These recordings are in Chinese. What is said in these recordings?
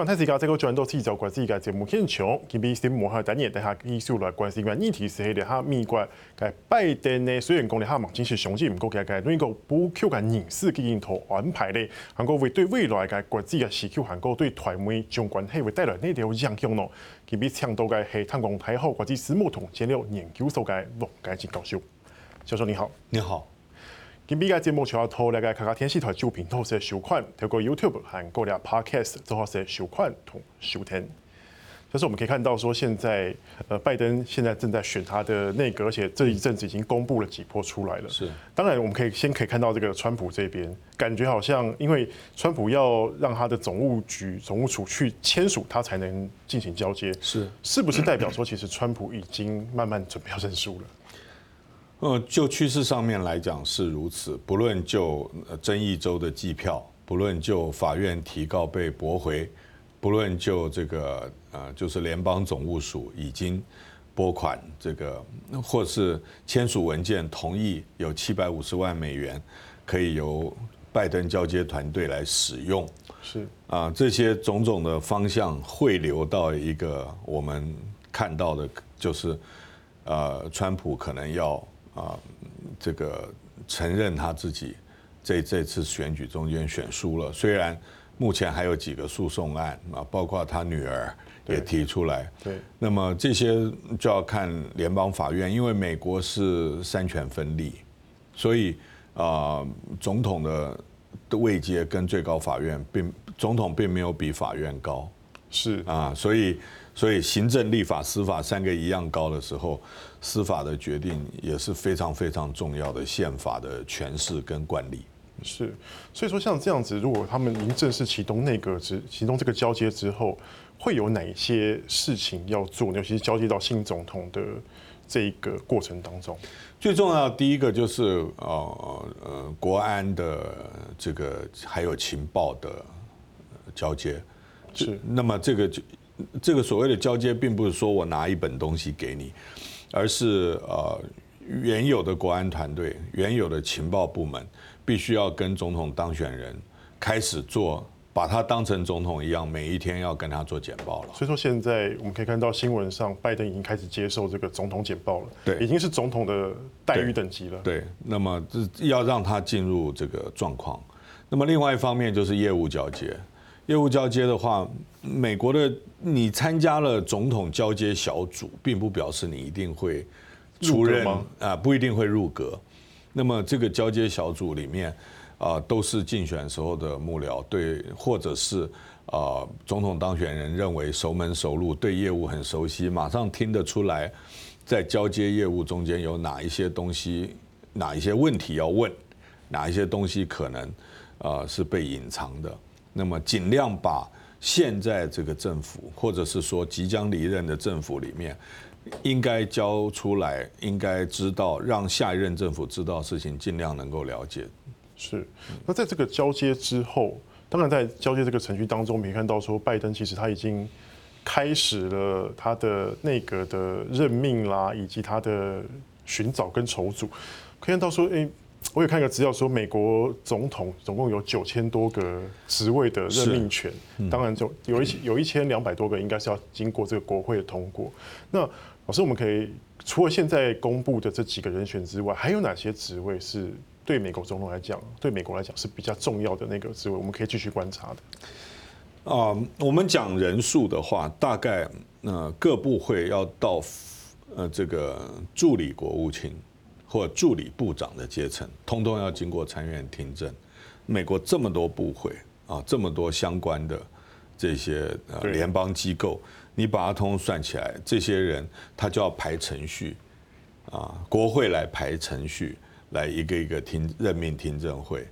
台湾台视家这个转到四周关系嘅节目现场，今比新闻下单年，大家继续来关心嘅议题是喺啲哈美国嘅拜登呢，虽然讲咧哈目前是相信唔过嘅嘅美国补给嘅人事进行头安排咧，韩国会对未来嘅国际嘅需求，韩国对台美中关系会带来哪条影响咯？今比抢到嘅系香港太好国际私募同战略研究所嘅王佳金教授，教授你好，你好。今比嘅节目就要透那个客家电视台主频道是收看，透过 YouTube 和各大 Podcast 做好是收看同收听。就是我们可以看到说，现在呃拜登现在正在选他的内阁，而且这一阵子已经公布了几波出来了。是，当然我们可以先可以看到这个川普这边，感觉好像因为川普要让他的总务局总务处去签署，他才能进行交接。是，是不是代表说，其实川普已经慢慢准备要认输了？呃，就趋势上面来讲是如此，不论就争议州的计票，不论就法院提告被驳回，不论就这个呃，就是联邦总务署已经拨款这个，或是签署文件同意有七百五十万美元可以由拜登交接团队来使用，是啊，这些种种的方向汇流到一个我们看到的，就是呃，川普可能要。啊，这个承认他自己这这次选举中间选输了，虽然目前还有几个诉讼案啊，包括他女儿也提出来。对，那么这些就要看联邦法院，因为美国是三权分立，所以啊，总统的的位阶跟最高法院并总统并没有比法院高，是啊，所以。所以行政、立法、司法三个一样高的时候，司法的决定也是非常非常重要的宪法的诠释跟惯例。是，所以说像这样子，如果他们已经正式启动内阁之启动这个交接之后，会有哪些事情要做？尤其是交接到新总统的这一个过程当中，最重要的第一个就是呃呃国安的这个还有情报的交接。是，那么这个就。这个所谓的交接，并不是说我拿一本东西给你，而是呃原有的国安团队、原有的情报部门，必须要跟总统当选人开始做，把他当成总统一样，每一天要跟他做简报了。所以说，现在我们可以看到新闻上，拜登已经开始接受这个总统简报了，对，已经是总统的待遇等级了。对，那么这要让他进入这个状况。那么另外一方面就是业务交接。业务交接的话，美国的你参加了总统交接小组，并不表示你一定会出任啊，不一定会入阁。那么这个交接小组里面啊，都是竞选时候的幕僚，对，或者是啊总统当选人认为熟门熟路，对业务很熟悉，马上听得出来，在交接业务中间有哪一些东西，哪一些问题要问，哪一些东西可能啊是被隐藏的。那么尽量把现在这个政府，或者是说即将离任的政府里面，应该交出来，应该知道，让下一任政府知道事情，尽量能够了解。是。那在这个交接之后，当然在交接这个程序当中，我们看到说，拜登其实他已经开始了他的内阁的任命啦，以及他的寻找跟筹组，可以看到说，诶。我有看一个资料说，美国总统总共有九千多个职位的任命权，当然就有一 有一千两百多个应该是要经过这个国会的通过。那老师，我们可以除了现在公布的这几个人选之外，还有哪些职位是对美国总统来讲，对美国来讲是比较重要的那个职位，我们可以继续观察的？啊，我们讲人数的话，大概呃各部会要到呃这个助理国务卿。或助理部长的阶层，通通要经过参院听证。美国这么多部会啊，这么多相关的这些呃联邦机构，你把它通通算起来，这些人他就要排程序啊，国会来排程序，来一个一个听任命听证会。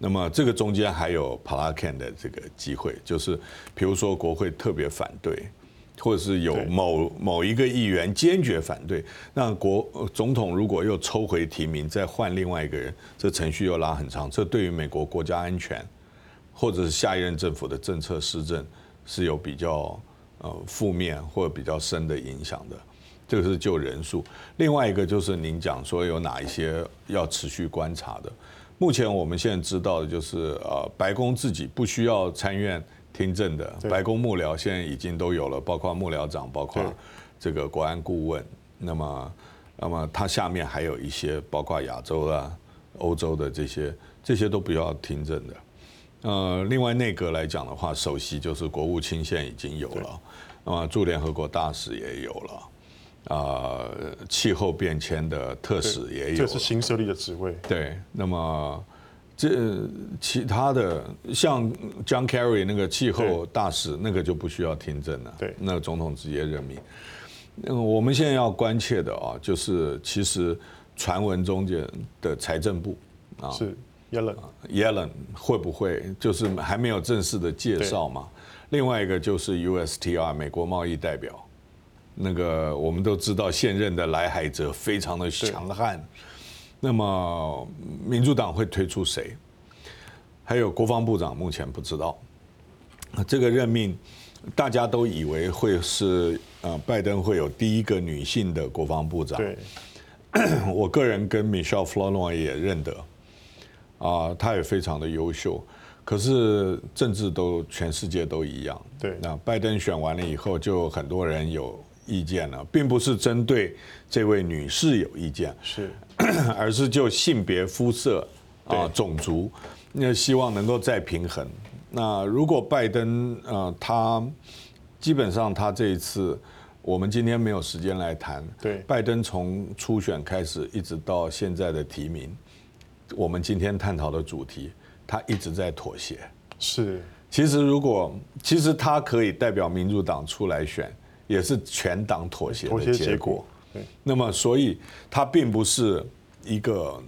那么这个中间还有帕拉坎的这个机会，就是比如说国会特别反对。或者是有某某一个议员坚决反对，那国总统如果又抽回提名，再换另外一个人，这程序又拉很长。这对于美国国家安全，或者是下一任政府的政策施政，是有比较呃负面或者比较深的影响的。这个是就人数。另外一个就是您讲说有哪一些要持续观察的。目前我们现在知道的就是呃，白宫自己不需要参院。听证的，白宫幕僚现在已经都有了，包括幕僚长，包括这个国安顾问。那么，那么他下面还有一些，包括亚洲啊、欧洲的这些，这些都不要听证的。呃，另外内阁来讲的话，首席就是国务卿，现在已经有了，那么驻联合国大使也有了。啊，气候变迁的特使也有，这是新设立的职位。对，那么这其他的像 John Kerry 那个气候大使，那个就不需要听证了。对，那个总统直接任命。那我们现在要关切的啊，就是其实传闻中间的财政部啊，是 Yellen，Yellen 会不会就是还没有正式的介绍嘛？另外一个就是 USTR 美国贸易代表。那个我们都知道，现任的莱海泽非常的强悍。那么民主党会推出谁？还有国防部长目前不知道。这个任命大家都以为会是呃拜登会有第一个女性的国防部长。对。我个人跟 Michelle Flournoy 也认得，啊，她也非常的优秀。可是政治都全世界都一样。对。那拜登选完了以后，就很多人有。意见了，并不是针对这位女士有意见，是，而是就性别、肤色啊、种族，那希望能够再平衡。那如果拜登呃，他基本上他这一次，我们今天没有时间来谈。对，拜登从初选开始一直到现在的提名，我们今天探讨的主题，他一直在妥协。是，其实如果其实他可以代表民主党出来选。也是全党妥协的结果。那么，所以他并不是一个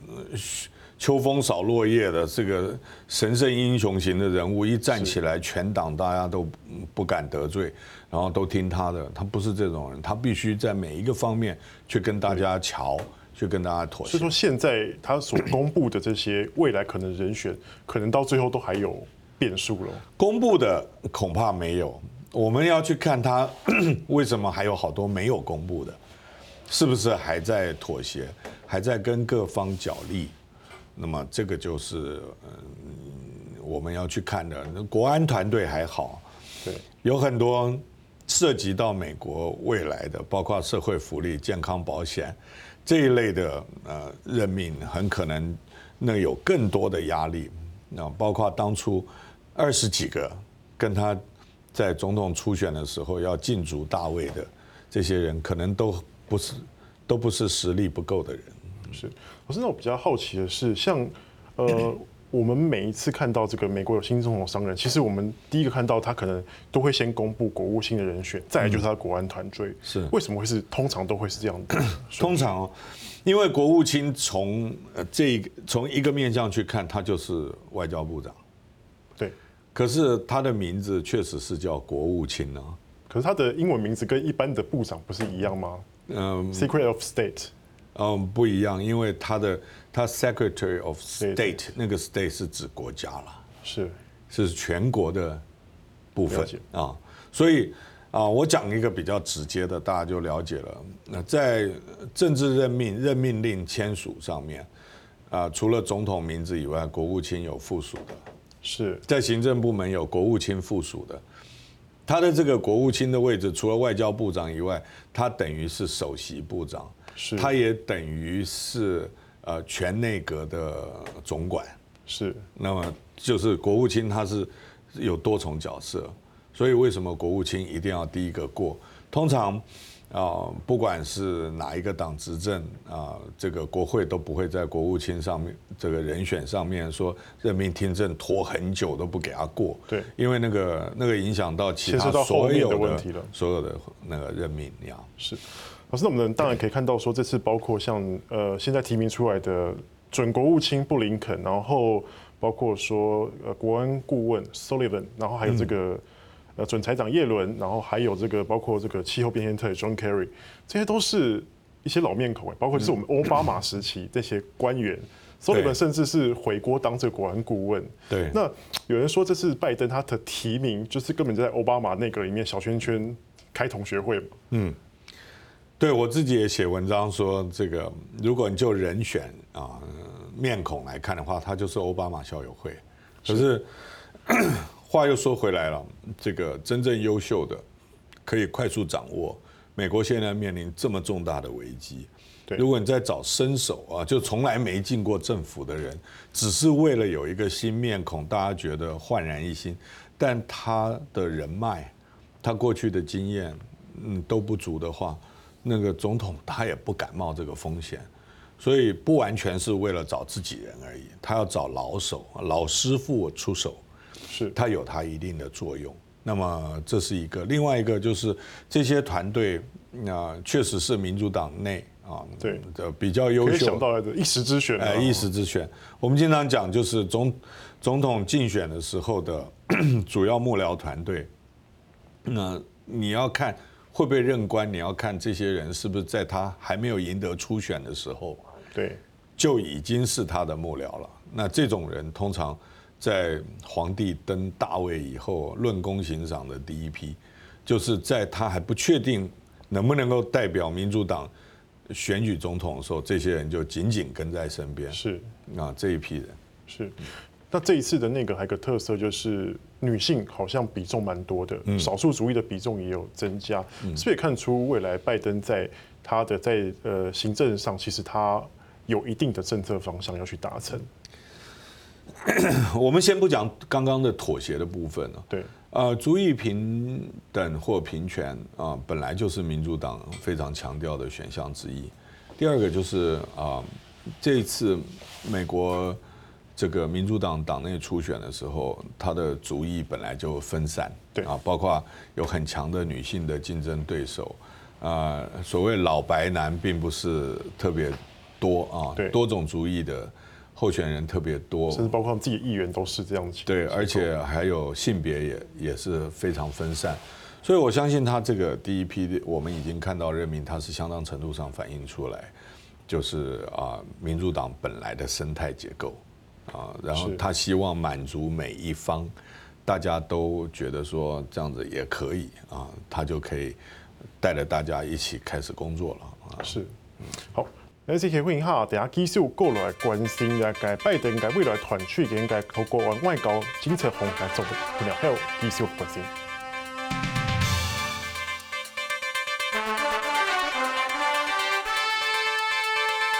秋风扫落叶的这个神圣英雄型的人物，一站起来，全党大家都不敢得罪，然后都听他的。他不是这种人，他必须在每一个方面去跟大家瞧，去跟大家妥协。所以说，现在他所公布的这些未来可能人选，可能到最后都还有变数了。公布的恐怕没有。我们要去看他 为什么还有好多没有公布的，是不是还在妥协，还在跟各方角力？那么这个就是嗯我们要去看的。国安团队还好，对，有很多涉及到美国未来的，包括社会福利、健康保险这一类的呃任命，很可能那有更多的压力。那包括当初二十几个跟他。在总统初选的时候要竞逐大位的这些人，可能都不是都不是实力不够的人。是，可是那我比较好奇的是，像呃，我们每一次看到这个美国有新总统上任，其实我们第一个看到他可能都会先公布国务卿的人选，再来就是他的国安团队。是，为什么会是通常都会是这样的？通常，因为国务卿从呃这从一个面向去看，他就是外交部长。可是他的名字确实是叫国务卿呢。可是他的英文名字跟一般的部长不是一样吗？嗯，Secret of State。嗯，不一样，因为他的他 Secretary of State 那个 State 是指国家了，是是全国的部分啊。所以啊，我讲一个比较直接的，大家就了解了。那在政治任命任命令签署上面啊，除了总统名字以外，国务卿有附属的。是。在行政部门有国务卿附属的，他的这个国务卿的位置，除了外交部长以外，他等于是首席部长，是，他也等于是呃全内阁的总管，是。那么就是国务卿他是有多重角色，所以为什么国务卿一定要第一个过？通常。啊，不管是哪一个党执政啊，这个国会都不会在国务卿上面这个人选上面说任命听证拖很久都不给他过。对，因为那个那个影响到其他所有的问题了，所有的那个任命一样。是，老师，那我们当然可以看到说，这次包括像呃现在提名出来的准国务卿布林肯，然后包括说呃国安顾问 Sullivan，然后还有这个。嗯呃，准财长叶伦，然后还有这个包括这个气候变迁特使 John Kerry，这些都是一些老面孔哎，包括就是我们奥巴马时期这些官员，Sullivan 甚至是回国当这个国安顾问。对，那有人说这是拜登他的提名，就是根本就在奥巴马内阁里面小圈圈开同学会嘛。嗯，对我自己也写文章说，这个如果你就人选啊面孔来看的话，他就是奥巴马校友会。可是。话又说回来了，这个真正优秀的，可以快速掌握。美国现在面临这么重大的危机，对，如果你在找身手啊，就从来没进过政府的人，只是为了有一个新面孔，大家觉得焕然一新，但他的人脉，他过去的经验，嗯，都不足的话，那个总统他也不敢冒这个风险，所以不完全是为了找自己人而已，他要找老手、老师傅出手，是它有它一定的作用。那么这是一个，另外一个就是这些团队那，确实是民主党内啊，对的比较优秀，想到来的一时之选，哎，一时之选。我们经常讲，就是总总统竞选的时候的 主要幕僚团队，那你要看会不会任官，你要看这些人是不是在他还没有赢得初选的时候，对，就已经是他的幕僚了。那这种人通常。在皇帝登大位以后，论功行赏的第一批，就是在他还不确定能不能够代表民主党选举总统的时候，这些人就紧紧跟在身边。是啊，这一批人是。那这一次的那个还有个特色，就是女性好像比重蛮多的，少数族裔的比重也有增加，是不是也看出未来拜登在他的在呃行政上，其实他有一定的政策方向要去达成。我们先不讲刚刚的妥协的部分了。对，呃，族裔平等或平权啊，本来就是民主党非常强调的选项之一。第二个就是啊，这一次美国这个民主党党内初选的时候，他的族裔本来就分散，对啊，包括有很强的女性的竞争对手啊，所谓老白男并不是特别多啊，对，多种族裔的。候选人特别多，甚至包括自己的议员都是这样子。对，而且还有性别也也是非常分散，所以我相信他这个第一批，我们已经看到任命，他是相当程度上反映出来，就是啊，民主党本来的生态结构啊，然后他希望满足每一方，大家都觉得说这样子也可以啊，他就可以带着大家一起开始工作了啊。是，好。那这些会议哈，等下继续过来关心一下拜登该未来团队应该透过外交政策方来做然，后继续关心。